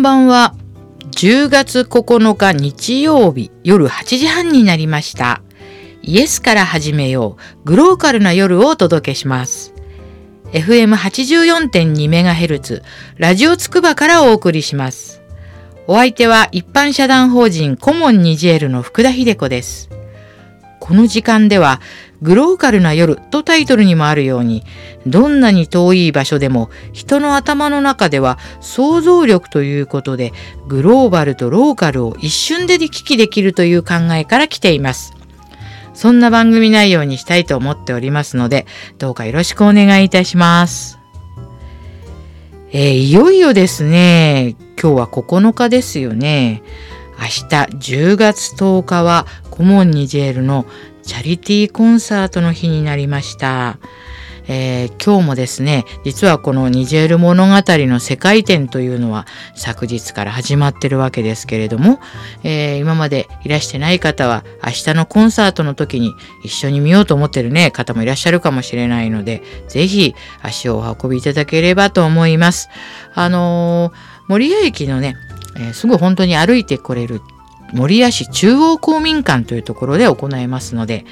んばんは。10月9日日曜日夜8時半になりました。イエスから始めよう。グローカルな夜をお届けします。FM84.2MHz ラジオつくばからお送りします。お相手は一般社団法人コモンニジェールの福田秀子です。この時間ではグローカルな夜とタイトルにもあるように、どんなに遠い場所でも人の頭の中では想像力ということで、グローバルとローカルを一瞬で行き来できるという考えから来ています。そんな番組内容にしたいと思っておりますので、どうかよろしくお願いいたします。えー、いよいよですね、今日は9日ですよね。明日10月10日はコモンニジェールのチャリティーコンサートの日になりました。えー、今日もですね、実はこのニジェール物語の世界展というのは昨日から始まってるわけですけれども、えー、今までいらしてない方は明日のコンサートの時に一緒に見ようと思ってるね、方もいらっしゃるかもしれないので、ぜひ足をお運びいただければと思います。あのー、森屋駅のね、えすぐ本当に歩いてこれる守谷市中央公民館というところで行いますので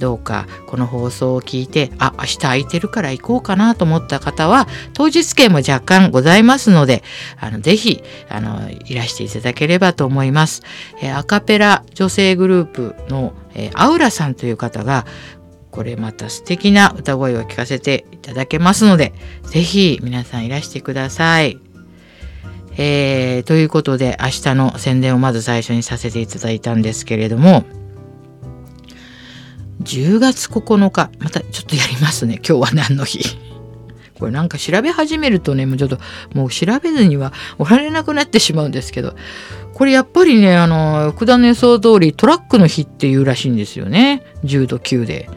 どうかこの放送を聞いてあ明日空いてるから行こうかなと思った方は当日券も若干ございますのであのぜひあのいらしていただければと思います。えアカペラ女性グループの、えアウラさんという方がこれまた素敵な歌声を聞かせていただけますのでぜひ皆さんいらしてください。えー、ということで明日の宣伝をまず最初にさせていただいたんですけれども10月9日またちょっとやりますね今日は何の日。これなんか調べ始めるとねもうちょっともう調べずにはおられなくなってしまうんですけどこれやっぱりねあの福田の予想通りトラックの日っていうらしいんですよね。10度9で。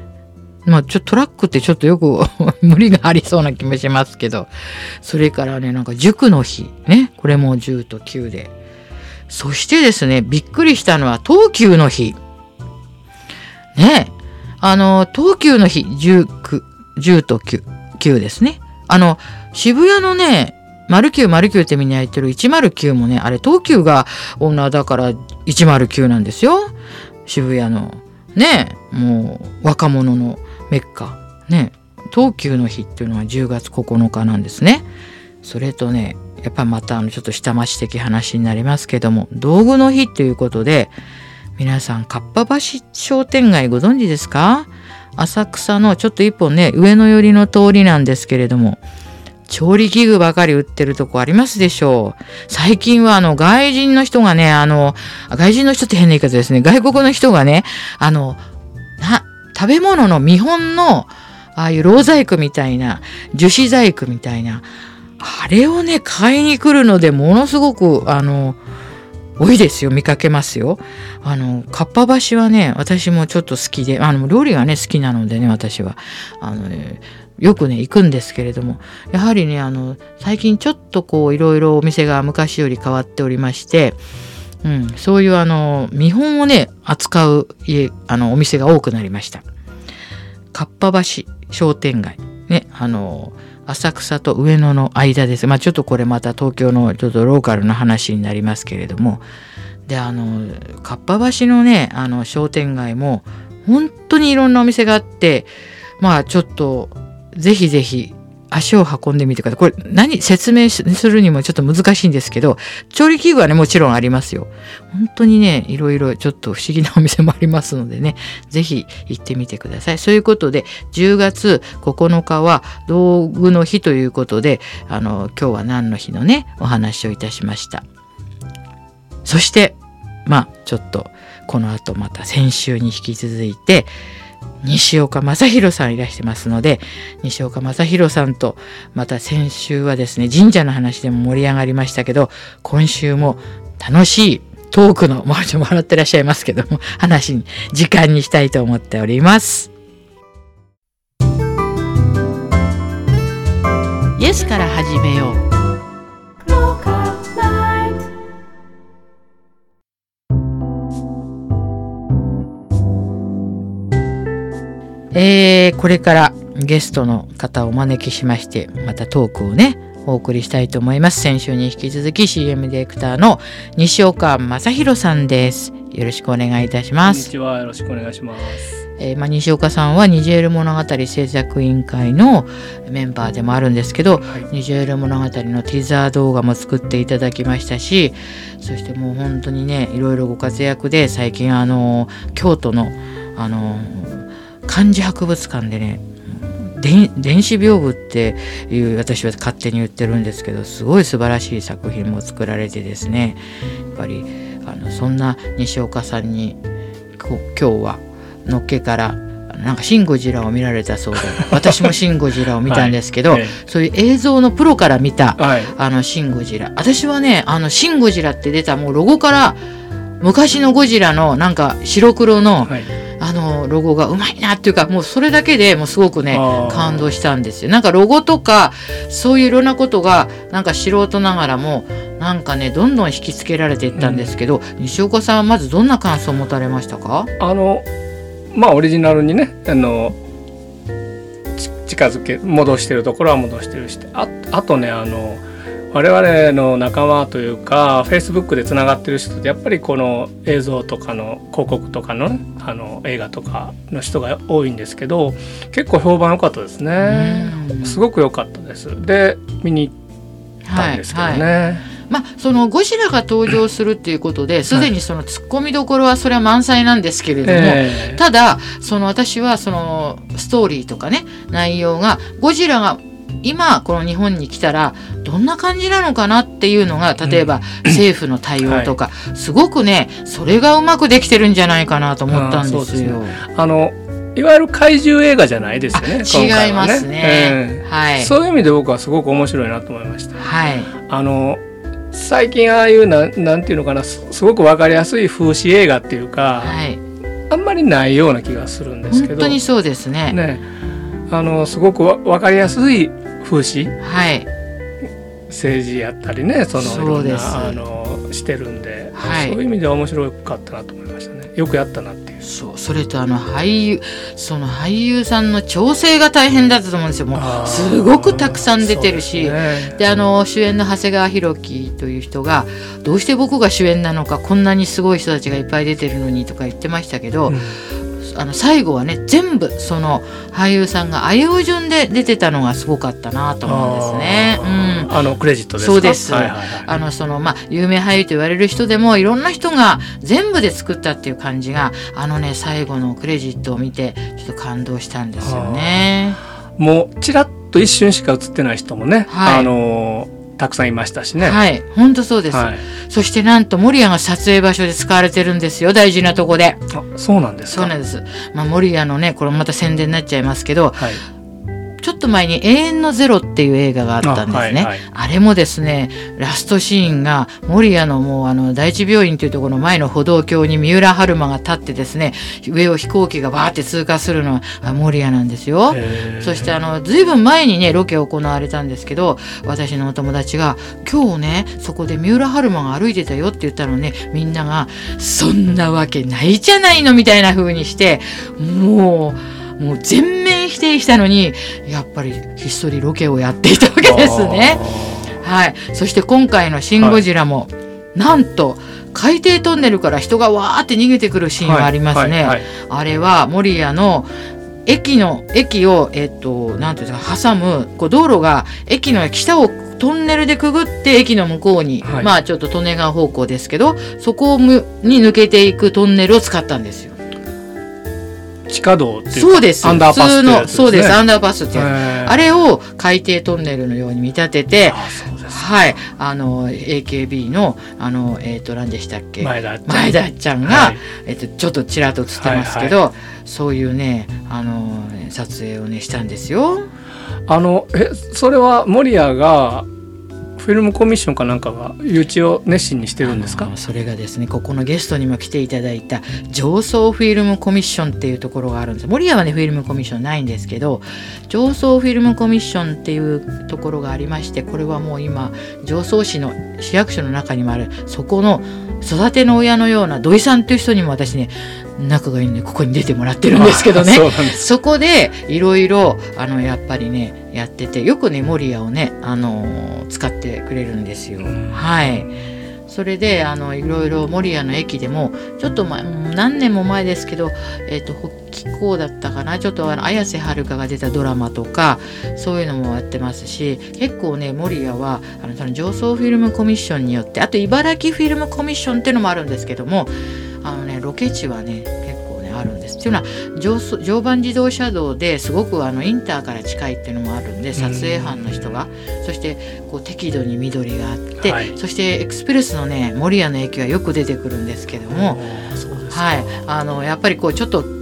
まあ、ちょトラックってちょっとよく 無理がありそうな気もしますけど、それからね、なんか塾の日、ね、これも10と9で。そしてですね、びっくりしたのは東急の日。ね、あの、東急の日、10, 10と 9, 9ですね。あの、渋谷のね、丸9、丸9ってみんな言ってる109もね、あれ東急がオーナーだから109なんですよ。渋谷の。ね、もう若者のメッカね東急の日っていうのは10月9日なんですね。それとねやっぱまたあのちょっと下町的話になりますけども道具の日ということで皆さんかっぱ橋商店街ご存知ですか？浅草のちょっと一本ね上野寄りの通りなんですけれども調理器具ばかり売ってるとこありますでしょう。最近はあの外人の人がね、あの、外人の人って変な言い方ですね。外国の人がね、あの、食べ物の見本のああいう老細工みたいな樹脂細工みたいなあれをね買いに来るのでものすごくあの多いですよ。見かけますよ。あのかっぱ橋はね私もちょっと好きであの料理がね好きなのでね私は。あの、よくね行くんですけれども。やはりねあの最近ちょっとこういろいろお店が昔より変わっておりましてうん、そういうあの見本をね扱う家あのお店が多くなりました。かっぱ橋商店街ねあの浅草と上野の間です。まあちょっとこれまた東京のちょっとローカルの話になりますけれどもであのかっぱ橋のねあの商店街も本当にいろんなお店があってまあちょっとぜひぜひ足を運んでみてください。これ何説明するにもちょっと難しいんですけど、調理器具はね、もちろんありますよ。本当にね、いろいろちょっと不思議なお店もありますのでね、ぜひ行ってみてください。そういうことで、10月9日は道具の日ということで、あの、今日は何の日のね、お話をいたしました。そして、まあ、ちょっと、この後また先週に引き続いて、西岡正弘さんいらしてますので西岡正弘さんとまた先週はですね神社の話でも盛り上がりましたけど今週も楽しいトークのもうちょっと笑ってらっしゃいますけども話に時間にしたいと思っております。イエスから始めようえー、これからゲストの方をお招きしましてまたトークをねお送りしたいと思います。先週に引き続き CM ディレクターの西岡正弘さんです。よろしくお願いいたします。こんにちは。よろしくお願いします。えー、まあ、西岡さんは「ニジェール物語」制作委員会のメンバーでもあるんですけど、はい、ニジェール物語のティザー動画も作っていただきましたしそしてもう本当にねいろいろご活躍で最近あの京都のあの漢字博物館でね電子屏風っていう私は勝手に言ってるんですけどすごい素晴らしい作品も作られてですねやっぱりあのそんな西岡さんに今日はのっけからなんか「シン・ゴジラ」を見られたそうで 私も「シン・ゴジラ」を見たんですけど、はい、そういう映像のプロから見た「はい、あのシン・ゴジラ」私はね「あのシン・ゴジラ」って出たもうロゴから昔のゴジラのなんか白黒の、はいあのロゴがうまいなっていうかもうそれだけでもうすごくね感動したんですよ。なんかロゴとかそういういろんなことがなんか素人ながらもなんかねどんどん引きつけられていったんですけど、うん、西岡さんはまずどんな感想を持たれましたか？あのまあオリジナルにねあの近づけ戻してるところは戻してるしああとねあの我々の仲間というかフェイスブックでつながってる人ってやっぱりこの映像とかの広告とかのあの映画とかの人が多いんですけど結構評判良かったですね。すごく良かったです。で見に行ったんですけどね、はいはい。まあ、そのゴジラが登場するっていうことですでにそのツッコミどころはそれは満載なんですけれども、えー、ただその私はそのストーリーとかね内容がゴジラが今この日本に来たらどんな感じなのかなっていうのが例えば政府の対応とか、はい、すごくねそれがうまくできてるんじゃないかなと思ったんですよ。あのいわゆる怪獣映画じゃないですよね。違いますね、えー、はい。そういう意味で僕はすごく面白いなと思いました。はい。あの最近ああいうななんていうのかなすごくわかりやすい風刺映画っていうか、はい、あんまりないような気がするんですけど。本当にそうですね。ね、あのすごくわわかりやすい風刺、はい、政治やったりねそのいろんなあのしてるんで、はい、そういう意味では面白かったなと思いましたね。よくやったなっていう。そうそれとあの俳優その俳優さんの調整が大変だったと思うんですよ。もうすごくたくさん出てるし。で、ね、あの主演の長谷川博己という人がどうして僕が主演なのかこんなにすごい人たちがいっぱい出てるのにとか言ってましたけど、うんあの最後はね全部その俳優さんがあいう順で出てたのがすごか？ったなと思うんですね。うん、あのクレジットそうです。あのそのまあ有名俳優と言われる人でもいろんな人が全部で作ったっていう感じがあのね最後のクレジットを見てちょっと感動したんですよね。もうちらっと一瞬しか映ってない人もね、はい、あのたくさんいましたしね。はい、本当そうです。はい、そしてなんと守谷が撮影場所で使われてるんですよ、大事なとこで。あ、そうなんですそうなんです。まあ守谷のね、これまた宣伝になっちゃいますけど、はい、ちょっと前に「永遠のゼロ」っていう映画があったんですね。あはいはい、あれもですねラストシーンが守谷のもうあの第一病院というところの前の歩道橋に三浦春馬が立ってですね上を飛行機がバーって通過するのは守谷なんですよ。そしてあの随分前にねロケ行われたんですけど私のお友達が「今日ねそこで三浦春馬が歩いてたよ」って言ったのねみんなが「そんなわけないじゃないの」みたいな風にしてもう。もう全面否定したのにやっぱりひっそりロケをやっていたわけですね。はい、そして今回の「シン・ゴジラも」はい、なんと海底トンネルから人がわーって逃げてくるシーンがありますね。はい。はい。はい、あれは守谷の駅の駅をえっとなんていうんですか挟むこう道路が駅の下をトンネルでくぐって駅の向こうに、はい、まあちょっと利根川方向ですけどそこに抜けていくトンネルを使ったんですよ。地下道っていうそうです。アンダーパス、ね、そうです。アンダー。パスっていうあれを海底トンネルのように見立ててはい。あの AKB のあのえっ、ー、と何でしたっけ？前田前田ちゃんが、はい、えっ、ー、とちょっとちらっと映ってますけど、はいはい、そういうねあの撮影をねしたんですよ。あのえそれは守谷がフィルムコミッションかなんかが誘致を熱心にしてるんですか？それがですねここのゲストにも来ていただいた上層フィルムコミッションっていうところがあるんです。守谷はねフィルムコミッションないんですけど上層フィルムコミッションっていうところがありましてこれはもう今上層市の市役所の中にもあるそこの育ての親のような土井さんという人にも私ね仲がいいんでここに出てもらってるんですけどね。そこでいろいろあのやっぱりねやっててよくね守谷をねあの使ってくれるんですよ。うん。はい。それであのいろいろ守谷の駅でもちょっと前何年も前ですけど、えっと北紀行だったかな？ちょっとあの綾瀬はるかが出たドラマとかそういうのもやってますし結構ね守谷はあのその上層フィルムコミッションによってあと茨城フィルムコミッションっていうのもあるんですけどもあのねロケ地はね結構ねあるんです。っていうのは常磐自動車道ですごくあのインターから近いっていうのもあるんで撮影班の人が。そしてこう適度に緑があって、はい。そしてエクスプレスのね守谷の駅はよく出てくるんですけども、はい、あのやっぱりこうちょっと、まあ、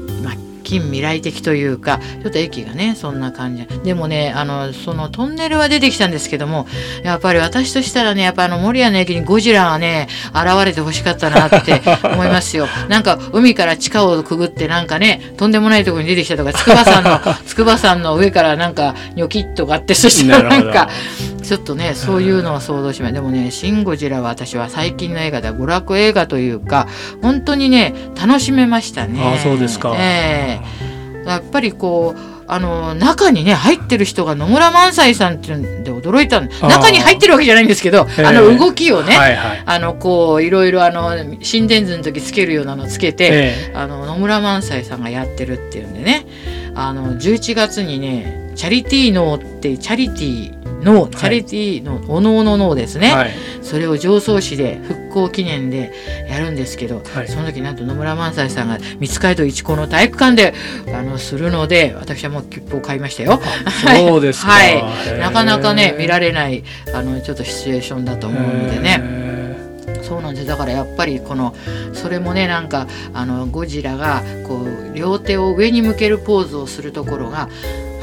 近未来的というかちょっと駅がねそんな感じ。でもねあのそのトンネルは出てきたんですけどもやっぱり私としたらねやっぱあの守谷の駅にゴジラがね現れてほしかったなって思いますよ。なんか海から地下をくぐってなんかねとんでもないところに出てきたとか筑波山の 筑波山の上からなんかニョキッとかあってそしたらなんかちょっとねそういうのを想像しますでもね「シン・ゴジラ」は私は最近の映画では娯楽映画というか本当にね楽しめましたね。あーそうですか。ええやっぱりこうあの中にね入ってる人が野村萬斎さんっていうんで驚いた中に入ってるわけじゃないんですけどええ。あの動きをね、はいはい。あのこういろいろあの心電図の時つけるようなのつけて、えあの野村萬斎さんがやってるっていうんでねあの11月にねチャリティーノーってチャリティーのチャリティーのおのおののですね、えはい。それを常総市で復興記念でやるんですけど、はい。その時なんと野村萬斎さんが三街道一高の体育館であのするので私はもう切符を買いましたよ。はい。そうですか。はい。なかなかね見られないあのちょっとシチュエーションだと思うのでね。へそうなんです。だからやっぱりこのそれもねなんかあのゴジラがこう両手を上に向けるポーズをするところが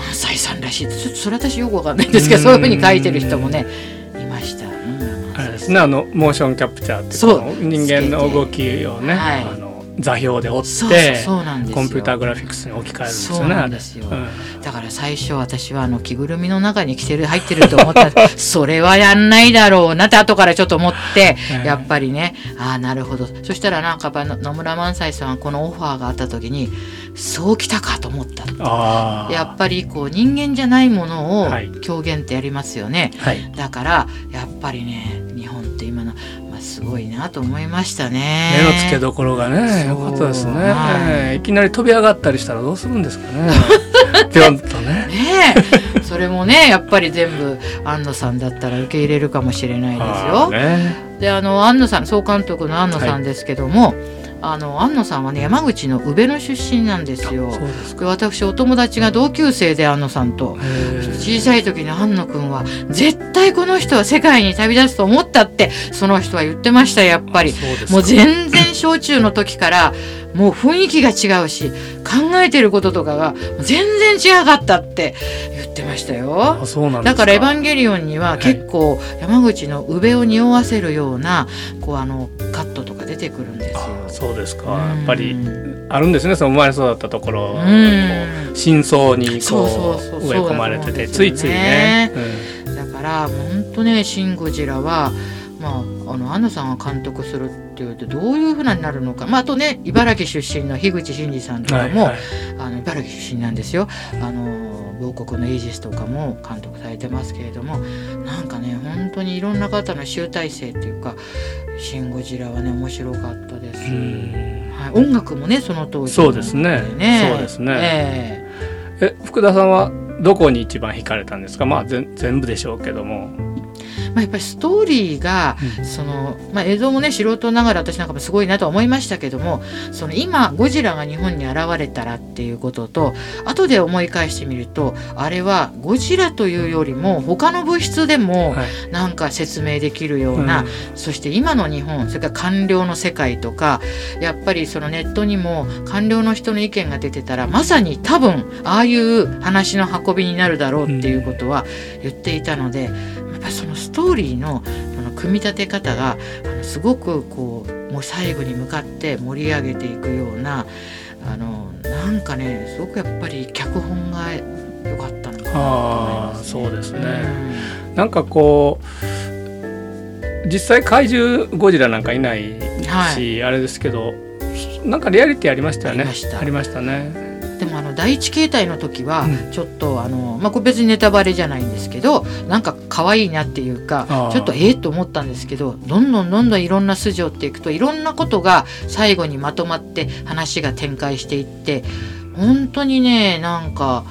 萬斎さんらしい。ちょっとそれ私よくわかんないんですけどうん。そういうふうに書いてる人もねいました。うんあれです。ねあのモーションキャプチャーってそう。人間の動きをね、はい。あの座標で追ってコンピューターグラフィックスに置き換えるんですよねそうなんですよ。うん。だから最初私はあの着ぐるみの中に着てる入ってると思った。ら それはやんないだろうなって後からちょっと思ってええやっぱりね。ああなるほど。そしたらなんか野村萬斎さんはこのオファーがあった時にそうきたかと思った。ああやっぱりこう人間じゃないものをはい。狂言ってやりますよね、はい。だからやっぱりねすごいなと思いましたね。目の付けどころがねよかったですね、はい。い、きなり飛び上がったりしたらどうするんですかね。ぴょんとね。ねえ。それもねやっぱり全部安野さんだったら受け入れるかもしれないですあよー。ね。であの安野さん総監督の安野さんですけども、あの安野さんはね山口の宇部の出身なんですよ。そうで私お友達が同級生で安野さんと。小さい時に安野くんは絶対この人は世界に旅立つと思ったってその人は言ってましたやっぱりもう全然小中の時からもう雰囲気が違うし考えてることとかが全然違かったって言ってましたよ。だから「エヴァンンゲリオン」にははい。結構山口の宇部を匂わせるようなこうあのカットとか出てくるんですよ。そうですか。うん。やっぱりあるんですね。その生まれ育ったところ。こうん。う真相にこそう植え込まれててついついね。だから本当ね「シン・ゴジラは」まあ、あの安野さんが監督するっていうとどういうふうになるのか、まあ、あとね茨城出身の樋口真嗣さんとかも、はいはい。あの茨城出身なんですよ。あの亡国のイージスとかも監督されてますけれどもなんかね本当にいろんな方の集大成っていうか「シン・ゴジラ」はね面白かったです。うん。はい、音楽もねその当時そうですね。そうですね。ええ。福田さんはどこに一番惹かれたんですか？まあ全全部でしょうけども。えまあ、やっぱりストーリーが、うん。そのまあ、映像もね素人ながら私なんかもすごいなと思いましたけどもその今ゴジラが日本に現れたらっていうことと後で思い返してみるとあれはゴジラというよりも他の物質でもはい。なんか説明できるような、そして今の日本それから官僚の世界とかやっぱりそのネットにも官僚の人の意見が出てたらまさに多分ああいう話の運びになるだろうっていうことは言っていたので、やっぱりそのストーリーのその組み立て方があのすごくこうもう最後に向かって盛り上げていくようなあのなんかねすごくやっぱり脚本が良かったのかなと思いああます、そうですね、うん。なんかこう実際怪獣ゴジラなんかいないし、はい。あれですけどなんかリアリティありましたよね。ありました。ありましたね第一形態の時はうん。ちょっとあの、まあ、これ別にネタバレじゃないんですけどなんか可愛いなっていうかちょっとええと思ったんですけどどんどんどんどんいろんな筋を追っていくといろんなことが最後にまとまって話が展開していって本当にねなんか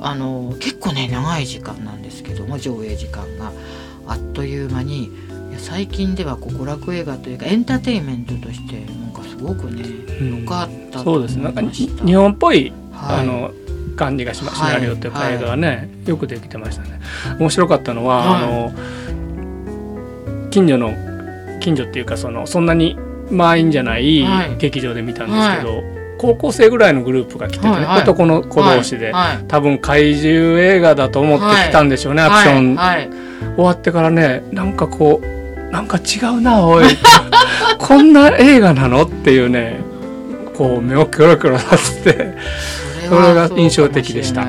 あの結構ね長い時間なんですけども上映時間が。あっという間に最近ではこう娯楽映画というかエンターテインメントとしてなんかすごくねうん。良かったとそ思いうですなんかました。日本っぽいはい。あの感じがしまシはいナリオというかはい映画がね、よくできてましたね。面白かったのは、はい。あの近所の近所っていうかそのそんなに満員じゃないはい。劇場で見たんですけど、高校生ぐらいのグループが来ててね、はいはい。男の子同士で、はいはい。多分怪獣映画だと思って来たんでしょうね、アクション、はい。はい終わってからねなんかこうなんか違うなおいこんな映画なの？っていうねこう目をキョロキョロさせて、れが印象的でした。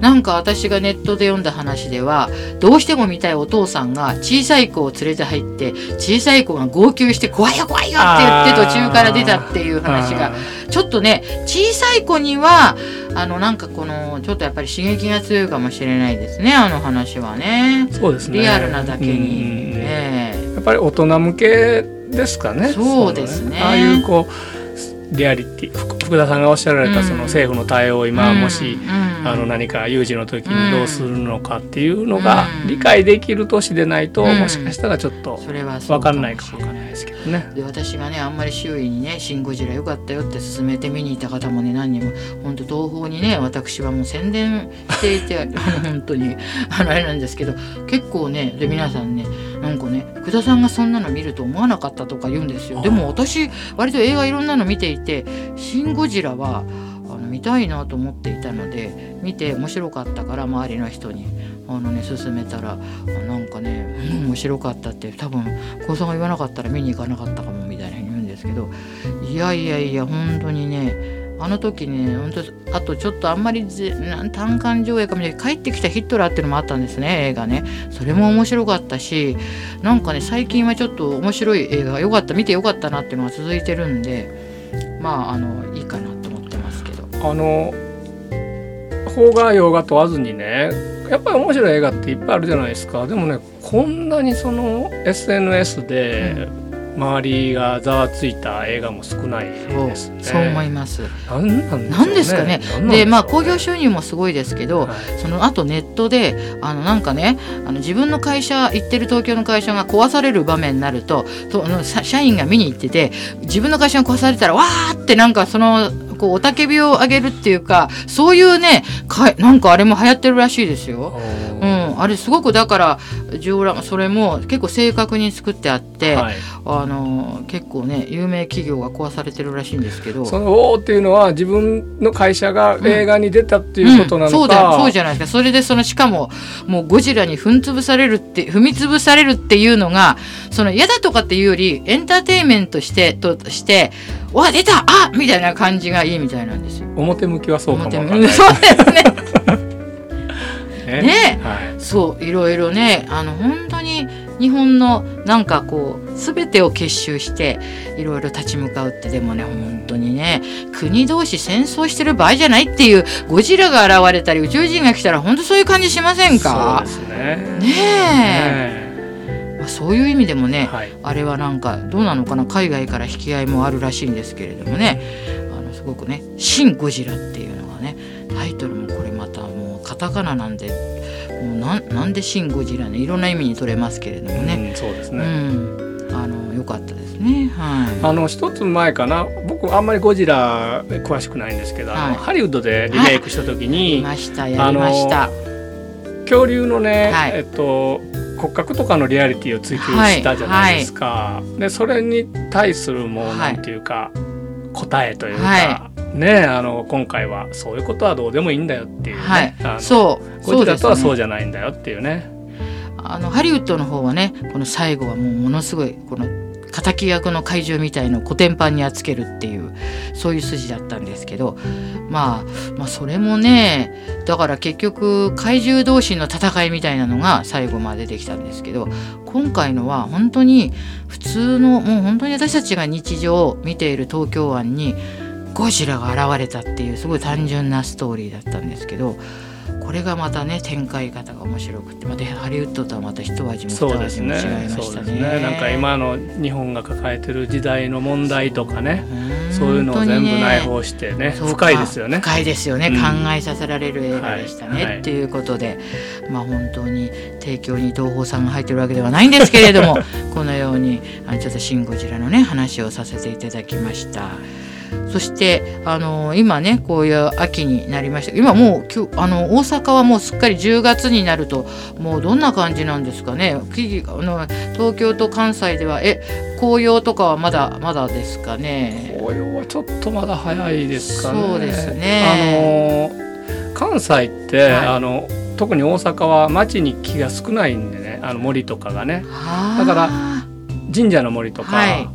なんか私がネットで読んだ話ではどうしても見たいお父さんが小さい子を連れて入って小さい子が号泣して怖いよ怖いよって言って途中から出たっていう話がちょっとね小さい子にはあのなんかこのちょっとやっぱり刺激が強いかもしれないですねあの話はね。そうですね。リアルなだけに、うん。ええ。やっぱり大人向けですかね。そうですね。ああいうこうリアリティふ福田さんがおっしゃられたその政府の対応を今もし、うん。あの何か有事の時にどうするのかっていうのがうん。理解できる年でないと、うん。もしかしたらちょっとそれはそう分かんないかしもわかんないですけどね。で私がねあんまり周囲にね「シン・ゴジラよかったよ」って勧めて見に行った方もね何人も本当東宝にね私はもう宣伝していて 本当に。あれなんですけど結構ねで皆さんねなんかね福田さんがそんなの見ると思わなかったとか言うんですよ。でも私割と映画いろんなの見ていて「シン・ゴジラは」あの見たいなと思っていたので見て面白かったから周りの人にあのね勧めたらあなんかねうん面白かったって多分高さんが言わなかったら見に行かなかったかもみたいなふうに言うんですけどいやいやいや本当にねあの時ね本当あとちょっとあんまりぜなん単館上映かもしれない帰ってきたヒットラーっていうのもあったんですね映画ね。それも面白かったしなんかね最近はちょっと面白い映画が良かった見て良かったなっていうのが続いてるんでまああのいいかなと思ってますけど。あの邦画洋画問わずにねやっぱり面白い映画っていっぱいあるじゃないですか。でもねこんなにその SNS で周りがざわついた映画も少ないそうですね。そう思います。なんなんねなんですかねでまあ興行収入もすごいですけど、はいその後ネットであのなんかねあの自分の会社行ってる東京の会社が壊される場面になるととあのさ社員が見に行ってて自分の会社が壊されたらわーってなんかそのこう雄たけびを上げるっていうかそういうねかなんかあれも流行ってるらしいですよ。うん、あれすごくだからジオラマそれも結構正確に作ってあって、はい、あの結構ね有名企業が壊されてるらしいんですけど。その「おー」っていうのは自分の会社が映画に出たっていうことなのか、うん、そうだよそうじゃないですか。それでそのしかももうゴジラに踏み潰されるって踏み潰されるっていうのがその嫌だとかっていうよりエンターテインメントしてとして「わ出たあみたいな感じがいいみたいなんですよ。表向きはそうかもそうですねそういろいろねあの本当に日本のなんかこう全てを結集していろいろ立ち向かうってでもね本当にね国同士戦争してる場合じゃないっていうゴジラが現れたり宇宙人が来たら本当そういう感じしませんか？そうですね。ねえ。ねまあそういう意味でもね、はい。あれはなんかどうなのかな？海外から引き合いもあるらしいんですけれどもね。あのすごくね「新ゴジラ」っていうのがねタイトルもこれまたもうカタカナなんでなんなんで「新ゴジラね」いろんな意味に取れますけれどもね、うん、そうですうね、ん、あの良かったですね。はい。あの一つ前かな。僕あんまりゴジラ詳しくないんですけど、はい。ハリウッドでリメイクした時にましたやりました。恐竜のね、はい。えっと骨格とかのリアリティを追求したじゃないですか、でそれに対するもうはいなんていうか、答えというか、はねあの今回はそういうことはどうでもいいんだよっていうね、はい。あのそう。ゴジラとはそうじじゃないんだよっていうね。あのハリウッドの方はねこの最後はもうものすごいこの敵役の怪獣みたいのをコテンパンにつけるっていうそういう筋だったんですけど、まあ、まあそれもねだから結局怪獣同士の戦いみたいなのが最後までできたんですけど今回のは本当に普通のもう本当に私たちが日常を見ている東京湾にゴジラが現れたっていうすごい単純なストーリーだったんですけどこれがまたね展開方が面白くてまたハリウッドとはまた一味も二味も違いましたね。ね。ね。なんか今の日本が抱えてる時代の問題とかねそういうのを全部内包してね深いですよね。深いですよね、うん、考えさせられる映画でしたね、はい、っていうことで、まあ本当に提供に東宝さんが入ってるわけではないんですけれども このようにちょっと「シン・ゴジラ」のね話をさせていただきました。そしてあの今ねこういう秋になりました。今もう今日あの大阪はもうすっかり10月になるともうどんな感じなんですかね。あの東京と関西ではえ紅葉とかはまだまだですかね。紅葉はちょっとまだ早いですかね。そうですね。あの関西って、はい、あの特に大阪は町に木が少ないんでねあの森とかがね。だから神社の森とか、はい、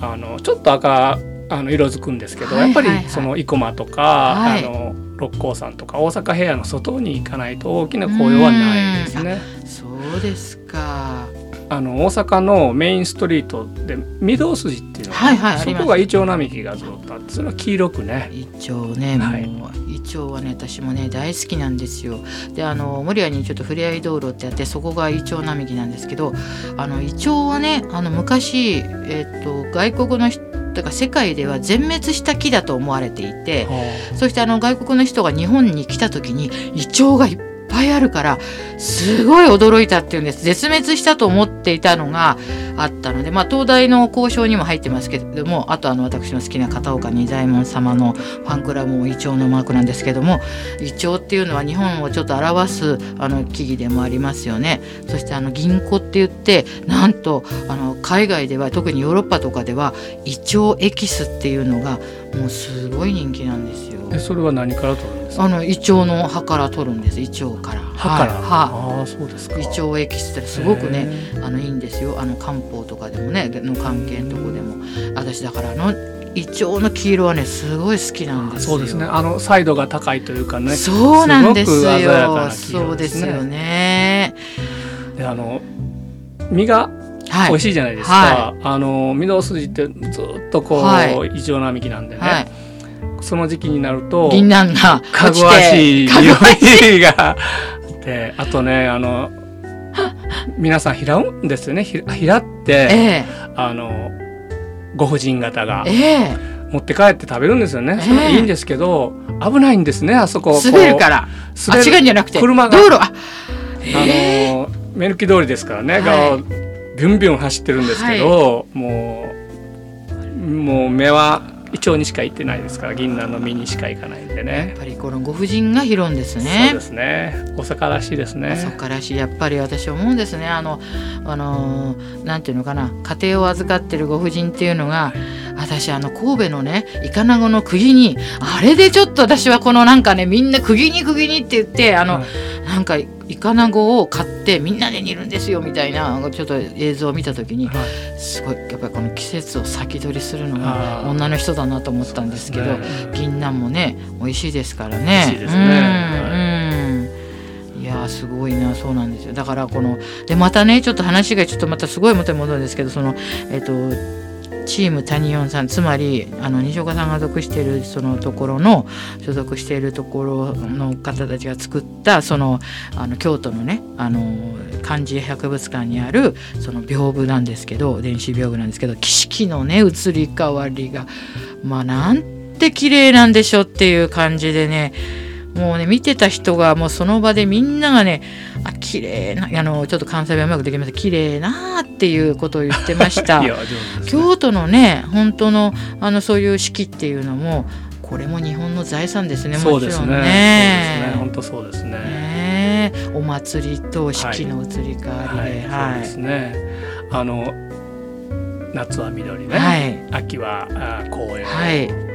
あのちょっと赤あの色づくんですけど、やっぱりその生駒とか、はい、あの六甲山とか大阪平野の外に行かないと大きな紅葉はないですね。そうですか。あの大阪のメインストリートで御堂筋っていうのが、はいはい、そこがイチョウ並木がずっとあってそれは黄色くね。イチョウね、はい、もうイチョウはね私もね大好きなんですよ。であの守谷にちょっとふれあい道路ってあってそこがイチョウ並木なんですけどあのイチョウはねあの昔えっ、と外国の人というか世界では全滅した木だと思われていて、そしてあの外国の人が日本に来た時にイチョウがいっぱいぱいあるからすごい驚いたっていうんです。絶滅したと思っていたのがあったので、まあ、東大の交渉にも入ってますけれどもあとあの私の好きな片岡仁左衛門様のファンクラブもイチョウのマークなんですけどもイチョウっていうのは日本をちょっと表すあの木々でもありますよね。そしてあの銀行って言ってなんとあの海外では特にヨーロッパとかではイチョウエキスっていうのがもうすごい人気なんですよ。それは何から取るんですか？あの胃腸の葉から取るんです胃腸から。歯から、はい、あそうですか。胃腸エキスってすごくねあのいいんですよ。あの漢方とかでもねの関係のとこでも。私だからあの胃腸の黄色はねすごい好きなんですそうですね。あのサイドが高いというかねそうなんですよ。そうですよね。であの身が美味しいじゃないですか、はい、あの御堂筋ってずっとこう、はい、異常並木なんでね、はい。その時期になると銀杏がかぐわしい匂いが。であとねあの皆さん拾うんですよね。拾って、えー、あのご婦人方が、えー、持って帰って食べるんですよね、それいいんですけど危ないんですねあそこ。滑るから。滑るあ違うんじゃなくて車が。道路。あの目抜き通りですからね、はい、ビュンビュン走ってるんですけど、はい、もうもう目はイチョウにしか行ってないですから銀杏の実にしか行かないんでね。やっぱりこのご婦人が拾うんですね。そうですね。大阪らしいですね。大阪らしい。やっぱり私思うんですね。あのあのなんていうのかな。家庭を預かってるご婦人っていうのが私あの神戸のねイカナゴの釘にあれでちょっと私はこのなんかねみんな釘に釘にって言ってあの、はい、なんかイカナゴを買ってみんなで煮るんですよみたいなちょっと映像を見た時に、はい、すごいやっぱりこの季節を先取りするのが女の人だなと思ったんですけど、ね、銀杏もね美味しいですからね。美味しいですね、うん、い。やすごいなそうなんですよ。だからこのでまたねちょっと話がちょっとまたすごい元に戻るんですけどそのえっ、とチーム谷ンさんつまりあの西岡さんが属しているそのところの所属しているところの方たちが作ったそのあの京都のねあの漢字博物館にあるその屏風なんですけど電子屏風なんですけど景色のね移り変わりがまあなんて綺麗なんでしょっていう感じでねもうね見てた人がもうその場でみんながねあ綺麗なあのちょっと関西弁うまくできました綺麗なっていうことを言ってました。ね、京都のね本当のあのそういう式っていうのもこれも日本の財産ですねもちろんね。本当そうですね。お祭りと四季の移り変わりで、はい、そうですね。あの夏は緑ね、はい、秋はあ紅葉。はい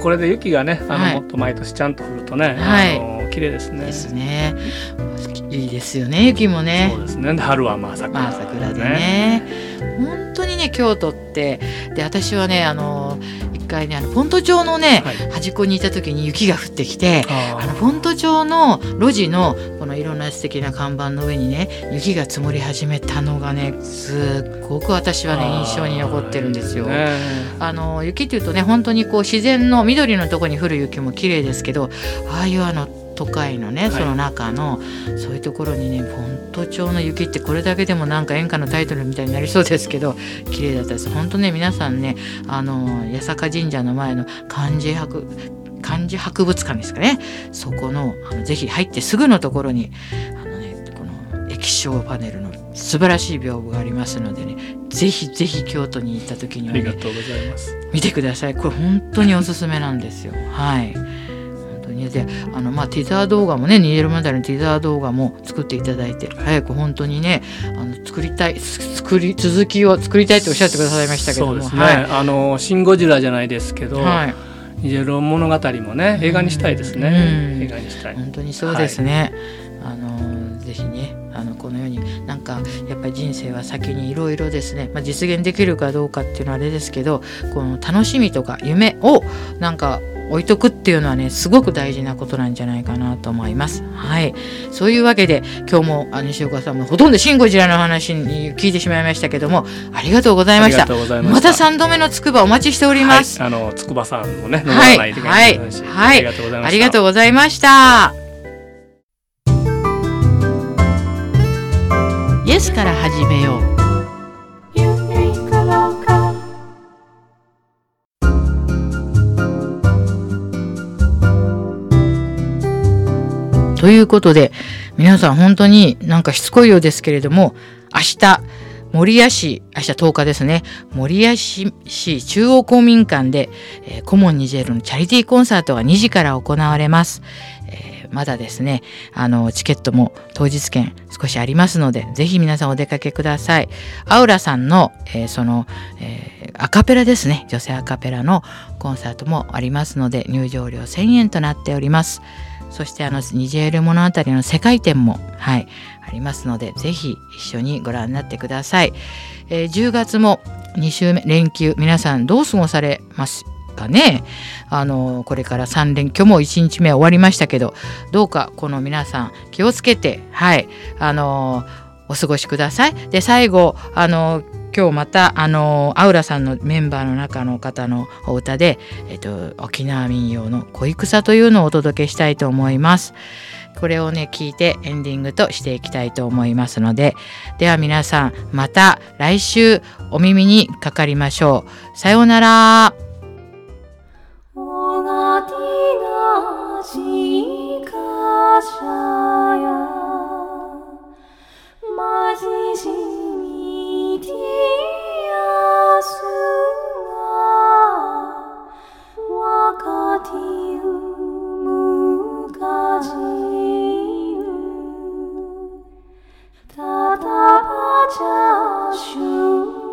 これで雪がねあの、はい、もっと毎年ちゃんと降るとね、はい、あのも綺麗ですね。ですね。いいですよね雪もね。そうですね。で春はまあ桜、まあ桜でね。本当にね京都ってで私はねあの一回ねあのフォント町のね、はい端っこにいた時に雪が降ってきて。ああのフォント町の路地のこのいろんな素敵な看板の上にね雪が積もり始めたのがねすっごく私はねあ印象に残ってるんですよ。ねあの雪っていうとね本当にこう自然の緑のところに降る雪も綺麗ですけどああいうあの都会のねい。その中の、そういうところにねフォント町の雪ってこれだけでもなんか演歌のタイトルみたいになりそうですけど綺麗だったです。本当ね皆さんねあの八坂神社の前の漢字博漢字博物館ですかね。そこのあのぜひ入ってすぐのところにあのねこの液晶パネルの素晴らしい屏風がありますのでねぜひぜひ京都に行った時にはねありがとうございます。見てください。これ本当におすすめなんですよ。はい。本当に。であのまあティザー動画もねニエルマダルのティザー動画も作っていただいて早く本当にねあの作りたいす作り続きを作りたいとおっしゃってくださいましたけども。そうですね。はい。あのシンゴジラじゃないですけど、はい、ニジェロ物語もね映画にしたいですね。うん映画にしたい。本当にそうですね。あのぜひねあのこのようになんかやっぱり人生は先にいろいろですね、まあ、実現できるかどうかっていうのはあれですけどこの楽しみとか夢をなんか置いとくっていうのはねすごく大事なことなんじゃないかなと思います。はい、そういうわけで今日もあ西岡さんもほとんどシン・ゴジラの話に聞いてしまいましたけどもありがとうございましたありが。とうございまた。た三度目のつくばお待ちしております。はい、あの筑波さんもね登はいらないといけないはいありがとうございました。ありがとうございました。イエスから始めよう。ということで皆さん本当になんかしつこいようですけれども明日守谷市明日10日ですね。守谷市中央公民館で、えーコモンニジェールのチャリティーコンサートが2時から行われます、えーまだですねあのチケットも当日券少しありますのでぜひ皆さんお出かけください。アウラさんの、えーその、えアカペラですね。女性アカペラのコンサートもありますので入場料1000円となっております。そしてあのニジェール物語の世界展もはいありますのでぜひ一緒にご覧になってください、えー10月も2週目連休皆さんどう過ごされますかね？あのこれから3連今日も1日目は終わりましたけどどうかこの皆さん気をつけてはいあのお過ごしください。で最後あの今日またあのアウラさんのメンバーの中の方のお歌で、えっと、沖縄民謡の「恋草」というのをお届けしたいと思います。これをね聞いてエンディングとしていきたいと思いますのででは皆さんまた来週お耳にかかりましょう。さようなら。阿苏啊，阿卡提乌姆卡吉乌，达达巴查修。